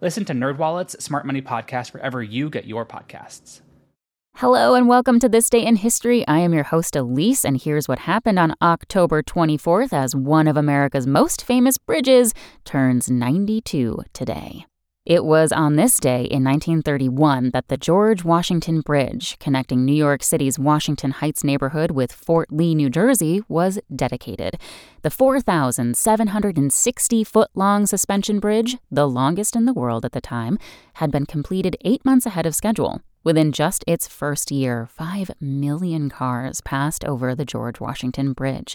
Listen to NerdWallet's Smart Money Podcast wherever you get your podcasts. Hello and welcome to This Day in History. I am your host, Elise, and here's what happened on October 24th as one of America's most famous bridges turns 92 today. It was on this day in 1931 that the George Washington Bridge, connecting New York City's Washington Heights neighborhood with Fort Lee, New Jersey, was dedicated. The 4,760 foot long suspension bridge, the longest in the world at the time, had been completed eight months ahead of schedule. Within just its first year, 5 million cars passed over the George Washington Bridge.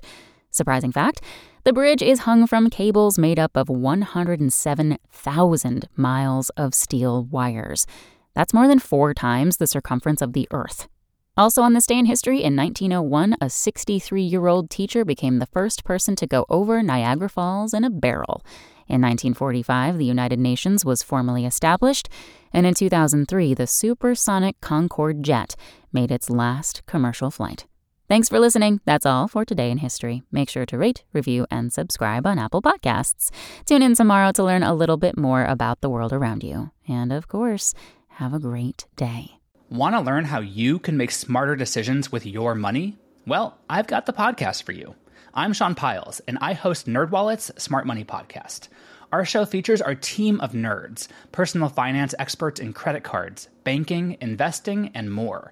Surprising fact the bridge is hung from cables made up of 107,000 miles of steel wires. That's more than four times the circumference of the Earth. Also, on this day in history, in 1901, a 63 year old teacher became the first person to go over Niagara Falls in a barrel. In 1945, the United Nations was formally established, and in 2003, the supersonic Concorde jet made its last commercial flight. Thanks for listening. That's all for today in history. Make sure to rate, review, and subscribe on Apple Podcasts. Tune in tomorrow to learn a little bit more about the world around you. And of course, have a great day. Want to learn how you can make smarter decisions with your money? Well, I've got the podcast for you. I'm Sean Pyles, and I host NerdWallet's Smart Money Podcast. Our show features our team of nerds, personal finance experts in credit cards, banking, investing, and more